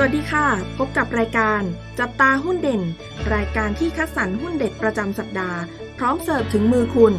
สวัสดีค่ะ พบกับรายการ จับตาหุ้นเด่น รายการที่คัดสรรหุ้นเด็ดประจำสัปดาห์ พร้อมเสิร์ฟถึงมือคุณ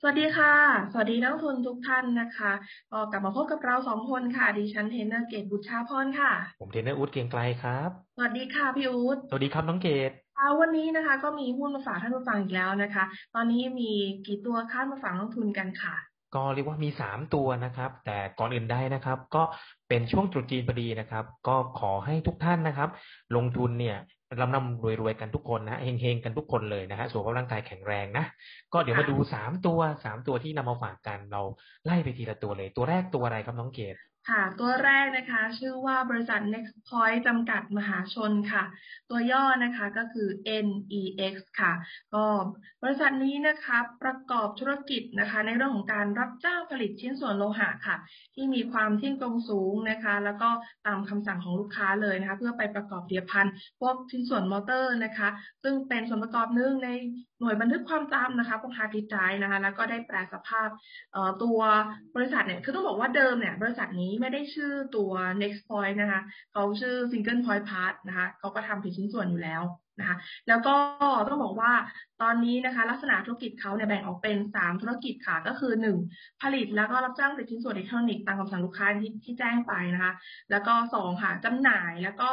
สวัสดีค่ะ สวัสดีนักลงทุนทุกท่านนะคะก็กลับมาพบกับเราสองคนค่ะดิฉันเทรนเนอร์เกตบุตรชาพรค่ะ ผมเทรนเนอร์อูดเกรียงไกลครับ สวัสดีค่ะพี่อู๊ดสวัสดีครับน้องเกดค่ะวันนี้นะคะ ก็มีหุ้นมาฝากท่านผู้ฟังอีกแล้วนะคะ ตอนนี้มีกี่ตัวคะมาฝากนักลงทุนกันค่ะ ก็เรียกว่ามีสามตัวนะครับ แต่ก่อนอื่นได้นะครับ ก็เป็นช่วงตรุษจีนพอดีนะครับ ก็ขอให้ทุกท่านนะครับ ลงทุนเนี่ยรำนำรวยๆกันทุกคนนะเฮงๆกันทุกคนเลยนะฮะสุขภาพร่างกายแข็งแรงนะก็เดี๋ยวมาดูสามตัวสามตัวที่นำมาฝากกันเราไล่ไปทีละตัวเลย ตัวแรกตัวอะไรครับน้องเกด ค่ะ ตัวแรกนะคะ ชื่อว่าบริษัท Next Point จำกัดมหาชนค่ะ ตัวย่อนะคะก็คือ NEX ค่ะ ก็บริษัทนี้นะคะประกอบธุรกิจนะคะ ในเรื่องของการรับจ้างผลิตชิ้นส่วนโลหะค่ะ ที่มีความเที่ยงตรงสูงนะคะ แล้วก็ตามคำสั่งของลูกค้าเลยนะคะ เพื่อไปประกอบผลิตภัณฑ์พวกชิ้นส่วนมอเตอร์นะคะ ซึ่งเป็นส่วนประกอบหนึ่งในหน่วยบันทึกความจำนะคะพวก hard disk drive นะคะแล้วก็ได้แปรสภาพตัวบริษัทเนี่ยคือต้องบอกว่าเดิมเนี่ยบริษัทนี้ไม่ได้ชื่อตัว Nex Point นะคะเขาชื่อ Single Point Parts นะคะเขาก็ทำผลิตชิ้นส่วนอยู่แล้วนะคะแล้วก็ต้องบอกว่าตอนนี้นะคะ ลักษณะธุรกิจเขาเนี่ยแบ่งออกเป็น 3 ธุรกิจค่ะก็คือ 1 ผลิตแล้วก็รับจ้างผลิตชิ้นส่วนอิเล็กทรอนิกส์ตามคำสั่งลูกค้าที่ที่แจ้งไปนะคะ แล้วก็ 2 ค่ะจำหน่ายแล้วก็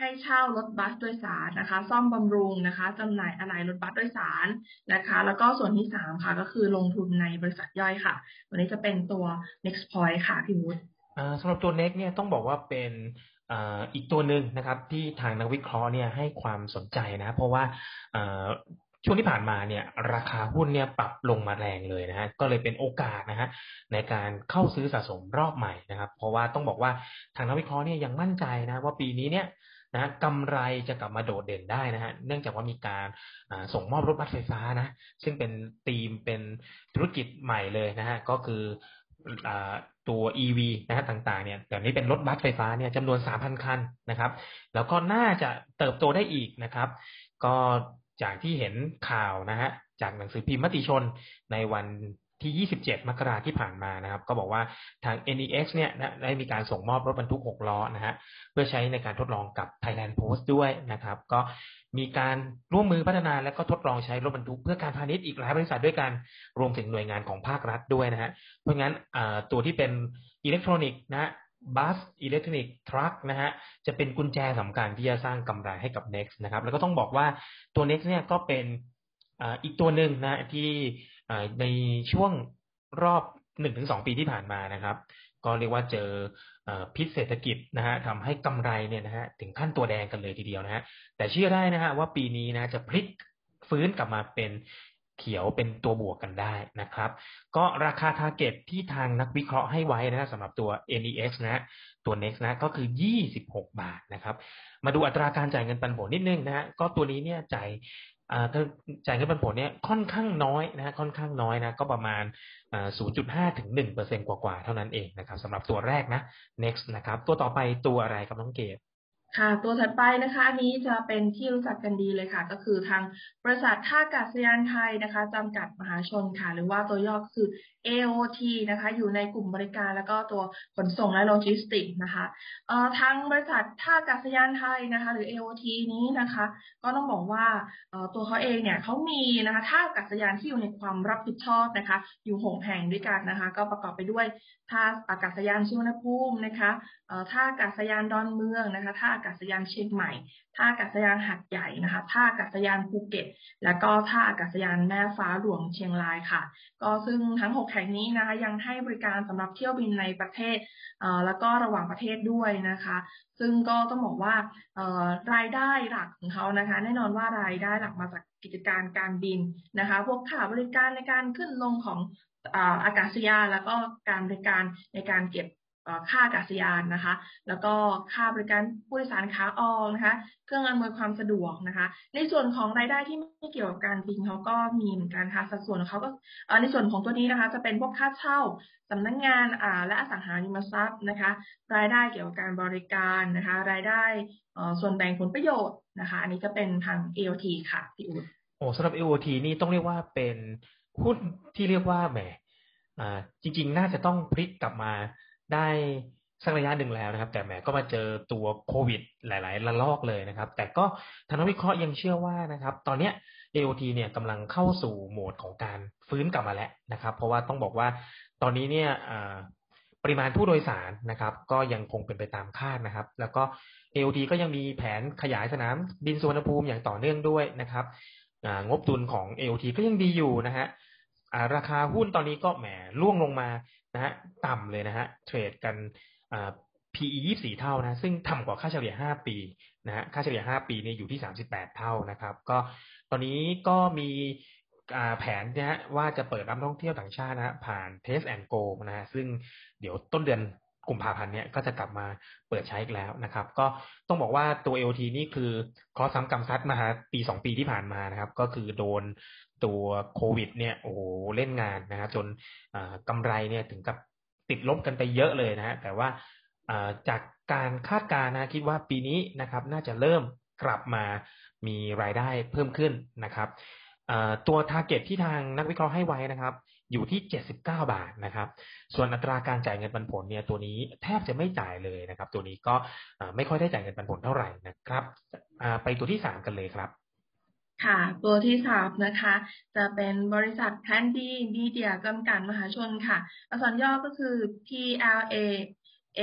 ให้เช่ารถบัสโดยสารนะคะ ซ่อมบำรุงนะคะจำหน่ายอะไหล่รถบัสโดยสารนะคะ แล้วก็ส่วนที่ 3 ค่ะก็คือลงทุนในบริษัทย่อยค่ะ วันนี้จะเป็นตัว next point ค่ะพี่วุฒิสำหรับตัว Next เนี่ยต้องบอกว่าเป็นอีกตัวหนึ่งนะครับ ที่ทางนักวิเคราะห์เนี่ยให้ความสนใจนะเพราะว่าอ่าช่วงที่ผ่านมาเนี่ยราคาหุ้นเนี่ยปรับลงมาแรงเลยนะฮะก็เลยเป็นโอกาสนะฮะในการเข้าซื้อสะสมรอบใหม่นะครับ เพราะว่าต้องบอกว่าทางนักวิเคราะห์เนี่ยยังมั่นใจนะว่าปีนี้เนี่ย นะกำไรจะกลับมาโดดเด่นได้นะฮะเนื่องจากว่ามีการส่งมอบรถบัสไฟฟ้านะ ซึ่งเป็นธีมเป็นธุรกิจใหม่เลยนะฮะก็คืออตัว EV นะฮะต่างๆเนี่ยแต่นี้เป็นรถบัสไฟฟ้าเนี่ยจำนวน 3,000 คันนะครับ แล้วก็น่าจะเติบโตได้อีกนะครับ ก็จากที่เห็นข่าวนะฮะจากหนังสือพิมพ์มติชนในวัน ที่ 27 มกราที่ผ่านมานะครับ ก็บอกว่าทาง NEX เนี่ยได้มีการส่งมอบรถบรรทุก 6 ล้อนะฮะเพื่อใช้ในการทดลองกับ Thailand Post ด้วยนะครับ ก็มีการร่วมมือพัฒนาและก็ทดลองใช้รถบรรทุกเพื่อการพาณิชย์อีกหลายบริษัทด้วยกันรวมถึงหน่วยงานของภาครัฐด้วยนะฮะเพราะงั้นตัวที่เป็นอิเล็กทรอนิกส์นะบัสอิเล็กทรอนิกส์ทรัคนะฮะจะเป็นกุญแจสำคัญที่จะสร้างกำไรให้กับ Next นะครับ แล้วก็ต้องบอกว่าตัว Next เนี่ยก็เป็นอีกตัวหนึ่งนะที่ ในช่วงรอบหนึ่งถึงสองปีที่ผ่านมานะครับ ก็เรียกว่าเจออพิษเศรษฐกิจนะฮะทำให้กำไรเนี่ยนะฮะถึงขั้นตัวแดงกันเลยทีเดียวนะฮะแต่เชื่อได้นะฮะว่าปีนี้นะจะพลิกฟื้นกลับมาเป็นเขียวเป็นตัวบวกกันได้นะครับ ก็ราคาทาร์เก็ตที่ทางนักวิเคราะห์ให้ไว้นะสำหรับตัว NEX นะตัว NEX นะก็คือ 26 บาทนะครับ มาดูอัตราการจ่ายเงินปันผลนิดนึงนะฮะก็ตัวนี้เนี่ยจ่าย ถ้าจ่ายเงินปันผลเนี่ยค่อนข้างน้อยนะค่อนข้างน้อยนะก็ประมาณอ่า0.5 ถึง1เปอร์เซ็นกว่าๆเท่านั้นเองนะครับสำหรับตัวแรกนะ Next นะครับ ตัวต่อไปตัวอะไรครับน้องเกด ค่ะตัวถัดไปนะคะอันนี้จะเป็นที่รู้จักกันดีเลยค่ะ ก็คือทางบริษัทท่าอากาศยานไทยนะคะจำกัดมหาชนค่ะ หรือว่าตัวย่อคือ AOT นะคะ อยู่ในกลุ่มบริการแล้วก็ตัวขนส่งและโลจิสติกส์นะคะเอ่อทางบริษัทท่าอากาศยานไทยนะคะ หรือ AOT นี้นะคะ ก็ต้องบอกว่าเอ่อตัวเขาเองเนี่ยเขามีนะคะท่าอากาศยานที่อยู่ในความรับผิดชอบนะคะ อยู่หกแห่งด้วยกันนะคะ ก็ประกอบไปด้วยท่าอากาศยานสุวรรณภูมินะคะเอ่อท่าอากาศยานดอนเมืองนะคะท่าากาศยานเชียงใหม่ ท่าอากาศยานหัดใหญ่นะคะ ท่าอากาศยานภูเก็ต แล้วก็ท่าอากาศยานแม่ฟ้าหลวงเชียงรายค่ะ ก็ซึ่งทั้ง 6 แห่งนี้นะคะยังให้บริการสำหรับเที่ยวบินในประเทศเแล้วก็ระหว่างประเทศด้วยนะคะ ซึ่งก็ต้องบอกว่ารายได้หลักของเขานะคะ แน่นอนว่ารายได้หลักมาจากกิจการการบินนะคะ พวกค่าบริการในการขึ้นลงของอากาศยานแล้วก็การบริการในการเก็บ ค่าอากาศยานนะคะ แล้วก็ค่าบริการผู้โดยสารขาออกนะคะ เครื่องอำนวยความสะดวกนะคะ ในส่วนของรายได้ที่ไม่เกี่ยวกับการบินเขาก็มีเหมือนกันค่ะสัดส่วนของเขาก็ในส่วนของตัวนี้นะคะ จะเป็นพวกค่าเช่าสำนักงานอ่าและอสังหาริมทรัพย์นะคะ รายได้เกี่ยวกับการบริการนะคะ รายได้อ่อส่วนแบ่งผลประโยชน์นะคะ อันนี้จะเป็นทาง AOT ค่ะพี่อุ๊ดโอ้สำหรับ AOT นี่ต้องเรียกว่าเป็นหุ้นที่เรียกว่าแหมอ่าจริง ๆ น่าจะต้องพลิกกลับมา ได้สักระยะหนึ่งแล้วนะครับ แต่แหมก็มาเจอตัวโควิด หลาย ๆ ระลอกเลยนะครับ แต่ก็ทางนักวิเคราะห์ยังเชื่อว่านะครับ ตอนเนี้ย AOT เนี่ยกำลังเข้าสู่โหมดของการฟื้นกลับมาแล้วนะครับ เพราะว่าต้องบอกว่าตอนนี้เนี่ยปริมาณผู้โดยสารนะครับ ก็ยังคงเป็นไปตามคาดนะครับ แล้วก็ AOT ก็ยังมีแผนขยายสนามบินสุวรรณภูมิอย่างต่อเนื่องด้วยนะครับงบดุลของ AOT ก็ยังดีอยู่นะฮะ ราคาหุ้นตอนนี้ก็แหมล่วงลงมานะฮะต่ำเลยนะฮะเทรดกัน PE 24 เท่านะ ซึ่งต่ำกว่าค่าเฉลี่ย 5 ปีนะฮะค่าเฉลี่ย 5 ปีนี่อยู่ที่ 38 เท่านะครับ ก็ตอนนี้ก็มีแผนนะฮะว่าจะเปิดรับท่องเที่ยวต่างชาตินะฮะผ่าน Test and Go นะฮะซึ่งเดี๋ยวต้นเดือน กุมภาพันธ์เนี้ยก็จะกลับมาเปิดใช้อีกแล้วนะครับ ก็ต้องบอกว่าตัว AOT นี่คือคอซ้ำกำซัดมาปีสองปีที่ผ่านมานะครับ ก็คือโดนตัวโควิด เนี่ยโอ้โหเล่นงานนะครับ จนกำไรเนี่ยถึงกับติดลบกันไปเยอะเลยนะฮะแต่ว่าจากการคาดการณ์นะคิดว่าปีนี้นะครับ น่าจะเริ่มกลับมามีรายได้เพิ่มขึ้นนะครับตัวทาร์เก็ตที่ทางนักวิเคราะห์ให้ไว้นะครับ อยู่ที่ 79 บาทนะครับ ส่วนอัตราการจ่ายเงินปันผลเนี่ยตัวนี้แทบจะไม่จ่ายเลยนะครับ ตัวนี้ก็ไม่ค่อยได้จ่ายเงินปันผลเท่าไหร่นะครับไปตัวที่ 3 กันเลยครับค่ะ ตัวที่สามนะคะ จะเป็นบริษัทแพนดี้ดีเดียจำกัดมหาชนค่ะ อักษรย่อก็คือ PLA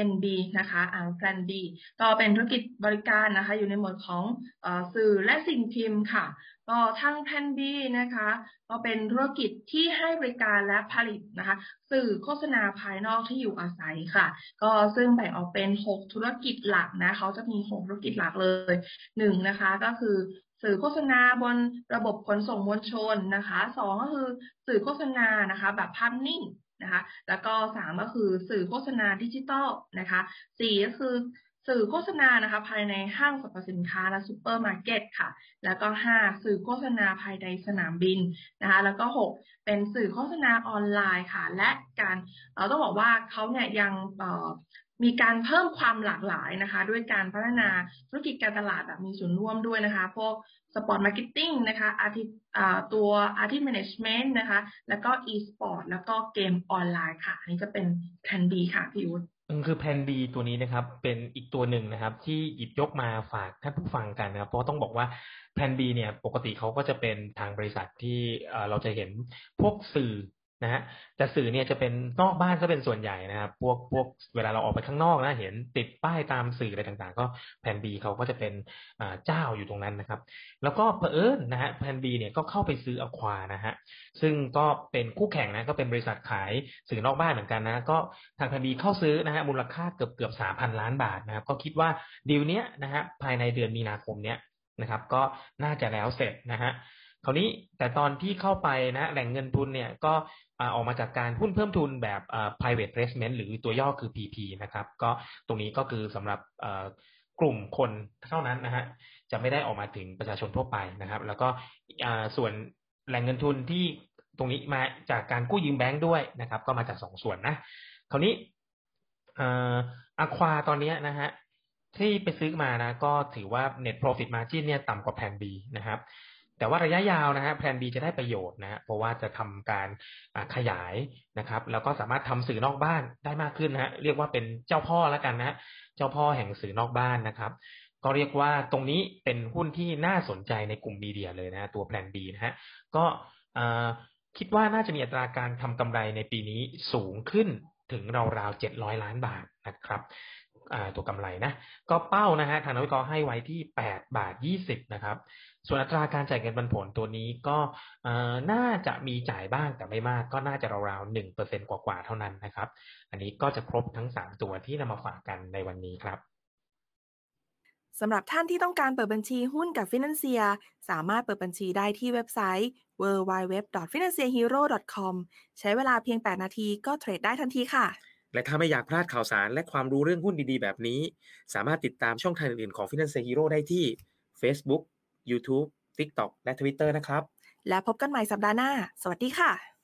NB นะคะอ่าแพนดีก็เป็นธุรกิจบริการนะคะ อยู่ในหมวดของอสื่อและสิ่งพิมพ์ค่ะ ก็ทาง Plan B นะคะ ก็เป็นธุรกิจที่ให้บริการและผลิตนะคะ สื่อโฆษณาภายนอกที่อยู่อาศัยค่ะ ก็ซึ่งแบ่งออกเป็น 6 ธุรกิจหลักนะเขาจะมี 6 ธุรกิจหลักเลยหนึ่งนะคะ ก็คือสื่อโฆษณาบนระบบขนส่งมวลชนนะคะสองก็คือสื่อโฆษณานะคะ แบบภาพนิ่ง นะคะ แล้วก็สามก็คือสื่อโฆษณาดิจิตอลนะคะสี่ก็คือสื่อโฆษณานะคะภายในห้างสรรพสินค้าและซูเปอร์มาร์เก็ตค่ะ แล้วก็ห้าสื่อโฆษณาภายในสนามบินนะคะ แล้วก็หกเป็นสื่อโฆษณาออนไลน์ค่ะ และการเราต้องบอกว่าเขาเนี่ยยัง มีการเพิ่มความหลากหลายนะคะ ด้วยการพัฒนาธุรกิจการตลาดแบบมีส่วนร่วมด้วยนะคะ พวก sport marketing นะคะอาทิตัว artist management นะคะ แล้วก็อีสปอร์ตแล้วก็เกมออนไลน์ค่ะ อันนี้จะเป็น Plan B ค่ะพี่อู๊ดคือ Plan B ตัวนี้นะครับ เป็นอีกตัวหนึ่งนะครับ ที่หยิบยกมาฝากท่านผู้ฟังกันนะครับ เพราะต้องบอกว่าแพนดีเนี่ย ปกติเขาก็จะเป็นทางบริษัทที่เราจะเห็นพวกสื่อ นะฮะแต่สื่อเนี่ยจะเป็นนอกบ้านซะเป็นส่วนใหญ่นะครับพวกพวกเวลาเราออกไปข้างนอกนะเห็นติดป้ายตามสื่ออะไรต่างๆ ก็แผนบีเขาก็จะเป็นเจ้าอยู่ตรงนั้นนะครับ แล้วก็เผอิญนะฮะแผนบีเนี่ยก็เข้าไปซื้ออควานะฮะซึ่งก็เป็นคู่แข่งนะก็เป็นบริษัทขายสื่อนอกบ้านเหมือนกันนะ ก็ทางแผนบีเข้าซื้อนะฮะมูลค่าเกือบเกือบสามพันล้านบาทนะครับ ก็คิดว่าดีลเนี้ยนะฮะภายในเดือนมีนาคมเนี้ยนะครับ ก็น่าจะแล้วเสร็จนะฮะ คราวนี้แต่ตอนที่เข้าไปนะแหล่งเงินทุนเนี่ยก็ออกมาจากการหุ้นเพิ่มทุนแบบ private placement หรือตัวย่อคือ PP นะครับ ก็ตรงนี้ก็คือสำหรับกลุ่มคนเท่านั้นนะฮะจะไม่ได้ออกมาถึงประชาชนทั่วไปนะครับ แล้วก็ส่วนแหล่งเงินทุนที่ตรงนี้มาจากการกู้ยืมแบงก์ด้วยนะครับ ก็มาจากสองส่วนนะคราวนี้อะควาตอนนี้นะฮะที่ไปซื้อมานะก็ถือว่า net profit margin เนี่ยต่ำกว่าแผน B นะครับ แต่ว่าระยะยาวนะฮะแพลน B จะได้ประโยชน์นะฮะเพราะว่าจะทำการขยายนะครับ แล้วก็สามารถทำสื่อนอกบ้านได้มากขึ้นนะฮะเรียกว่าเป็นเจ้าพ่อแล้วกันนะเจ้าพ่อแห่งสื่อนอกบ้านนะครับ ก็เรียกว่าตรงนี้เป็นหุ้นที่น่าสนใจในกลุ่มมีเดียเลยนะตัวแพลน B นะฮะก็คิดว่าน่าจะมีอัตราการทำกำไรในปีนี้สูงขึ้นถึงราวๆเจ็ดร้อยล้านบาทนะครับ ตัวกำไรนะ ก็เป้านะฮะทางนักวิเคราะห์ให้ไว้ที่แปดบาทยี่สิบนะครับ ส่วนอัตราการจ่ายเงินปันผลตัวนี้ก็น่าจะมีจ่ายบ้างแต่ไม่มาก ก็น่าจะราวๆหนึ่งเปอร์เซ็นกว่าๆเท่านั้นนะครับ อันนี้ก็จะครบทั้งสามตัวที่นำมาฝากกันในวันนี้ครับสำหรับท่านที่ต้องการเปิดบัญชีหุ้นกับฟินแลนเซียสามารถเปิดบัญชีได้ที่เว็บไซต์ www.financehero.com ใช้เวลาเพียง 8 นาทีก็เทรดได้ทันทีค่ะ และถ้าไม่อยากพลาดข่าวสารและความรู้เรื่องหุ้นดีๆ แบบนี้ สามารถติดตามช่องทางอื่นๆของ Finance Hero ได้ที่ Facebook YouTube TikTok และ Twitter นะครับ และพบกันใหม่สัปดาห์หน้า สวัสดีค่ะ